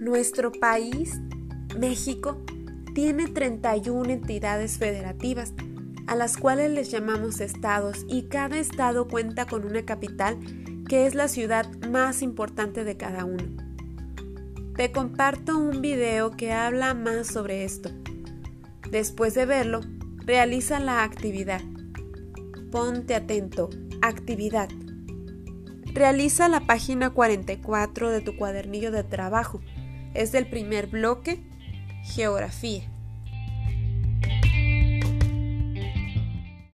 Nuestro país, México, tiene 31 entidades federativas, a las cuales les llamamos estados, y cada estado cuenta con una capital que es la ciudad más importante de cada uno. Te comparto un video que habla más sobre esto. Después de verlo, realiza la actividad. Ponte atento. Actividad. Realiza la página 44 de tu cuadernillo de trabajo. Es del primer bloque, Geografía.